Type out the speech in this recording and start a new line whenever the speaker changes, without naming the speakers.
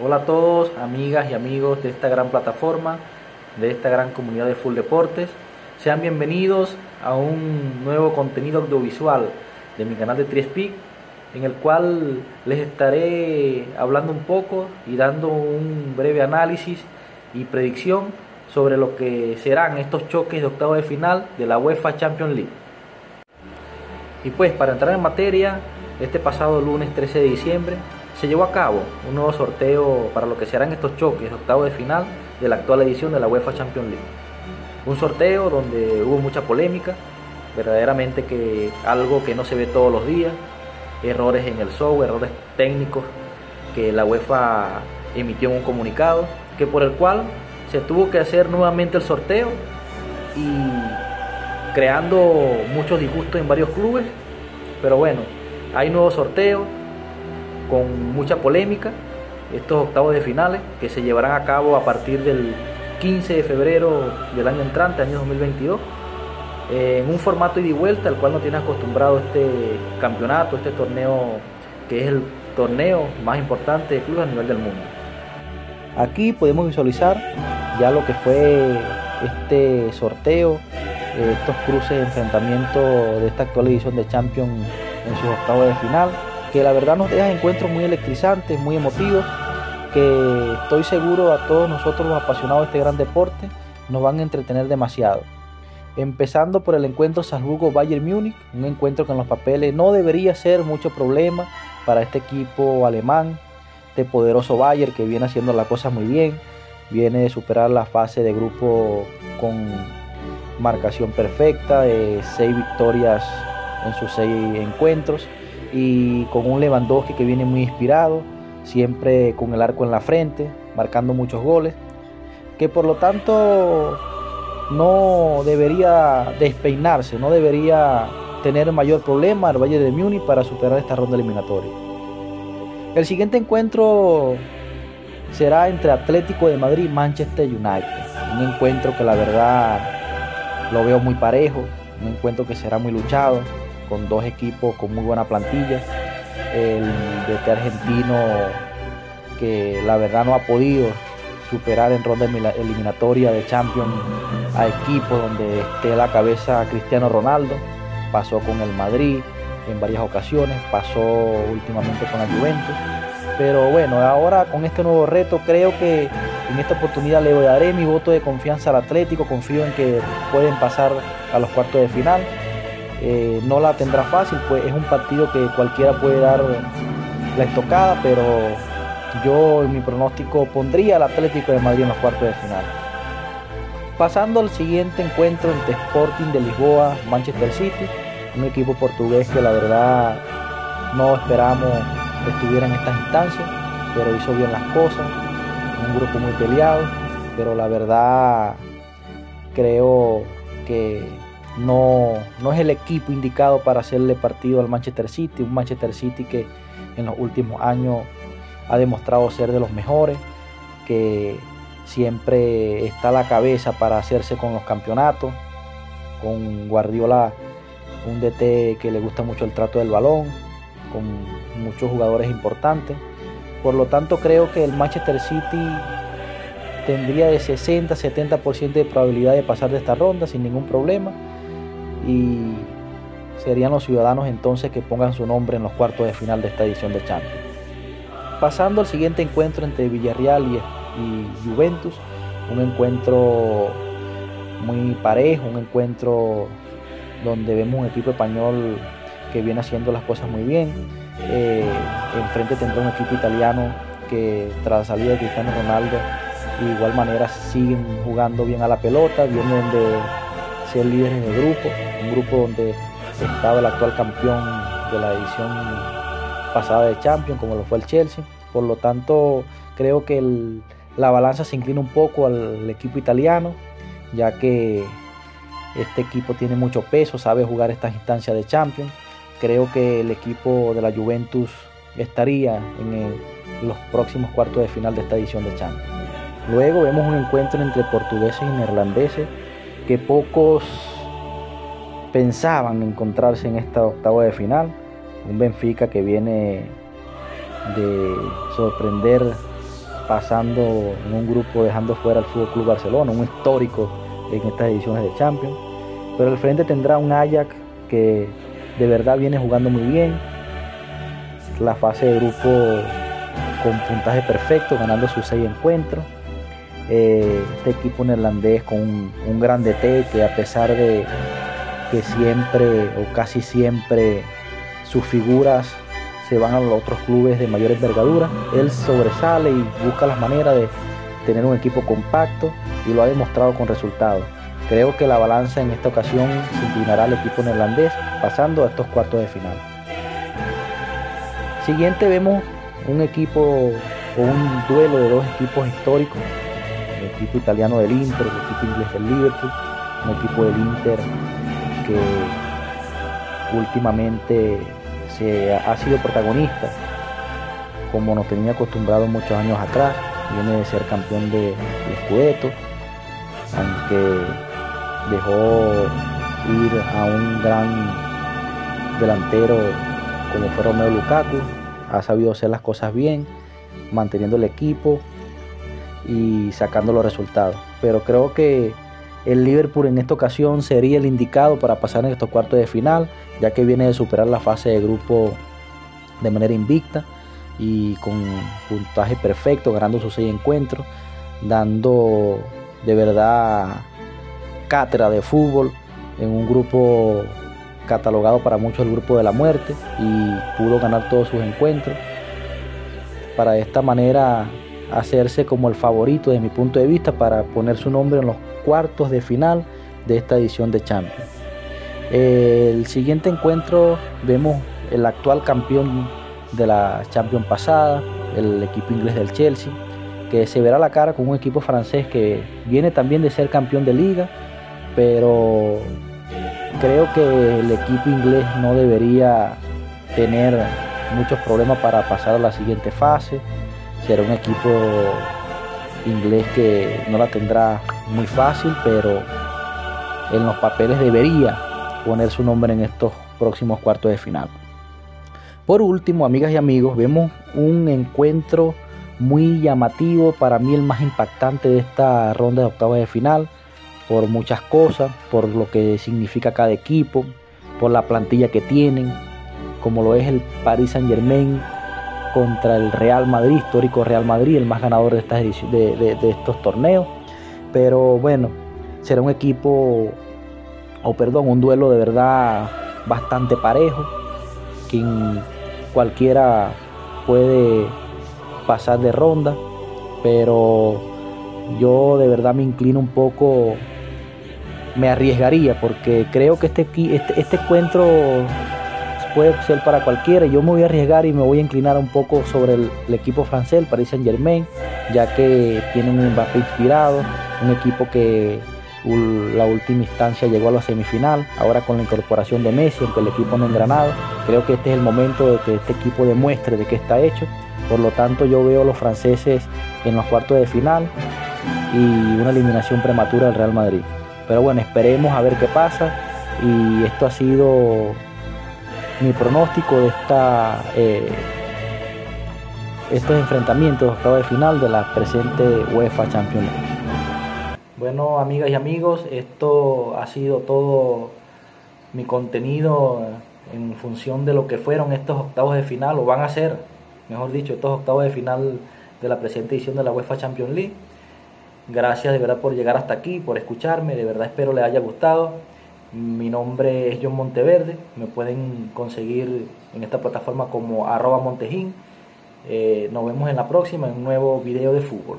Hola a todos, amigas y amigos de esta gran plataforma, de esta gran comunidad de Full Deportes. Sean bienvenidos a un nuevo contenido audiovisual de mi canal de Triespeak, en el cual les estaré hablando un poco y dando un breve análisis y predicción sobre lo que serán estos choques de octavo de final de la UEFA Champions League. Y pues para entrar en materia, este pasado lunes 13 de diciembre se llevó a cabo un nuevo sorteo para lo que serán estos choques de octavo de final de la actual edición de la UEFA Champions League. Un sorteo donde hubo mucha polémica, verdaderamente que algo que no se ve todos los días, errores en el software, errores técnicos que la UEFA emitió en un comunicado, que por el cual se tuvo que hacer nuevamente el sorteo y creando muchos disgustos en varios clubes, pero bueno, hay nuevos sorteos con mucha polémica, estos octavos de finales que se llevarán a cabo a partir del 15 de febrero del año entrante, año 2022, en un formato ida y vuelta al cual no tiene acostumbrado este campeonato, este torneo que es el torneo más importante de clubes a nivel del mundo. Aquí podemos visualizar ya lo que fue este sorteo, estos cruces de enfrentamiento de esta actual edición de Champions en sus octavos de final, que la verdad nos deja encuentros muy electrizantes, muy emotivos, que estoy seguro a todos nosotros los apasionados de este gran deporte nos van a entretener demasiado. Empezando por el encuentro Salzburgo-Bayern Múnich, un encuentro que en los papeles no debería ser mucho problema para este equipo alemán, este poderoso Bayern que viene haciendo las cosas muy bien, viene de superar la fase de grupo con marcación perfecta, de seis victorias en sus seis encuentros y con un Lewandowski que viene muy inspirado, siempre con el arco en la frente, marcando muchos goles, que por lo tanto no debería despeinarse, no debería tener mayor problema el Valle de Múnich para superar esta ronda eliminatoria. El siguiente encuentro será entre Atlético de Madrid y Manchester United, un encuentro que la verdad lo veo muy parejo, un encuentro que será muy luchado, con dos equipos con muy buena plantilla. El este argentino que la verdad no ha podido superar en ronda eliminatoria de Champions a equipos donde esté la cabeza Cristiano Ronaldo. Pasó con el Madrid en varias ocasiones, pasó últimamente con la Juventus. Pero bueno, ahora con este nuevo reto creo que en esta oportunidad le daré mi voto de confianza al Atlético. Confío en que pueden pasar a los cuartos de final. Eh, no la tendrá fácil, pues es un partido que cualquiera puede dar la estocada, pero yo en mi pronóstico pondría al Atlético de Madrid en los cuartos de final. Pasando al siguiente encuentro entre Sporting de Lisboa, Manchester City, un equipo portugués que la verdad no esperamos estuviera en estas instancias, pero hizo bien las cosas, un grupo muy peleado, pero la verdad creo que no, no es el equipo indicado para hacerle partido al Manchester City, un Manchester City que en los últimos años ha demostrado ser de los mejores, que siempre está a la cabeza para hacerse con los campeonatos, con Guardiola, un DT que le gusta mucho el trato del balón, con muchos jugadores importantes. Por lo tanto, creo que el Manchester City tendría de 60-70% de probabilidad de pasar de esta ronda sin ningún problema y serían los ciudadanos entonces que pongan su nombre en los cuartos de final de esta edición de Champions. Pasando al siguiente encuentro entre Villarreal y, Juventus, un encuentro muy parejo, un encuentro donde vemos un equipo español que viene haciendo las cosas muy bien. Eh, enfrente tendrá un equipo italiano que tras la salida de Cristiano Ronaldo de igual manera siguen jugando bien a la pelota, vienen de ser líderes de grupo, un grupo donde estaba el actual campeón de la edición pasada de Champions, como lo fue el Chelsea. Por lo tanto, creo que la balanza se inclina un poco al equipo italiano, ya que este equipo tiene mucho peso, sabe jugar estas instancias de Champions. Creo que el equipo de la Juventus estaría en los próximos cuartos de final de esta edición de Champions. Luego vemos un encuentro entre portugueses y neerlandeses que pocos pensaban encontrarse en esta octava de final. Un Benfica que viene de sorprender pasando en un grupo dejando fuera al Fútbol Club Barcelona, un histórico en estas ediciones de Champions. Pero el frente tendrá un Ajax que de verdad viene jugando muy bien. La fase de grupo con puntaje perfecto, ganando sus seis encuentros. Eh, este equipo neerlandés con un, un gran DT que a pesar de que siempre o casi siempre sus figuras se van a los otros clubes de mayor envergadura, él sobresale y busca las maneras de tener un equipo compacto y lo ha demostrado con resultados. Creo que la balanza en esta ocasión se inclinará al equipo neerlandés pasando a estos cuartos de final. Siguiente vemos un equipo o un duelo de dos equipos históricos, el equipo italiano del Inter, el equipo inglés del Liverpool, un equipo del Inter que últimamente se ha sido protagonista como nos tenía acostumbrado muchos años atrás, viene de ser campeón de, de Scudetto, aunque dejó ir a un gran delantero como fue Romeo Lukaku, ha sabido hacer las cosas bien, manteniendo el equipo y sacando los resultados. Pero creo que el Liverpool en esta ocasión sería el indicado para pasar en estos cuartos de final, ya que viene de superar la fase de grupo de manera invicta y con puntaje perfecto, ganando sus seis encuentros, dando de verdad cátedra de fútbol en un grupo catalogado para muchos el grupo de la muerte y pudo ganar todos sus encuentros para esta manera hacerse como el favorito de mi punto de vista para poner su nombre en los cuartos de final de esta edición de Champions. El siguiente encuentro vemos el actual campeón de la Champions pasada, el equipo inglés del Chelsea, que se verá la cara con un equipo francés que viene también de ser campeón de liga, pero creo que el equipo inglés no debería tener muchos problemas para pasar a la siguiente fase. Será un equipo inglés que no la tendrá muy fácil, pero en los papeles debería poner su nombre en estos próximos cuartos de final. Por último, amigas y amigos, vemos un encuentro muy llamativo, para mí el más impactante de esta ronda de octavos de final, por muchas cosas, por lo que significa cada equipo, por la plantilla que tienen, como lo es el Paris Saint Germain contra el Real Madrid, histórico Real Madrid, el más ganador de, estas de, de estos torneos. Pero bueno, será un equipo, o perdón, un duelo de verdad bastante parejo, quien cualquiera puede pasar de ronda, pero yo de verdad me inclino un poco, me arriesgaría, porque creo que este, este, este encuentro puede ser para cualquiera. Yo me voy a arriesgar y me voy a inclinar un poco sobre el, equipo francés, el Paris Saint Germain, ya que tiene un Mbappé inspirado, un equipo que la última instancia llegó a la semifinal, ahora con la incorporación de Messi, aunque el equipo no engranado, creo que este es el momento de que este equipo demuestre de qué está hecho, por lo tanto yo veo a los franceses en los cuartos de final y una eliminación prematura del Real Madrid. Pero bueno, esperemos a ver qué pasa y esto ha sido mi pronóstico de esta, eh, estos enfrentamientos de octavo de final de la presente UEFA Champions League. Bueno, amigas y amigos, esto ha sido todo mi contenido en función de lo que fueron estos octavos de final, o van a ser, mejor dicho, estos octavos de final de la presente edición de la UEFA Champions League. Gracias de verdad por llegar hasta aquí, por escucharme, de verdad espero les haya gustado. Mi nombre es John Monteverde, me pueden conseguir en esta plataforma como arroba montejín. Eh, nos vemos en la próxima en un nuevo video de fútbol.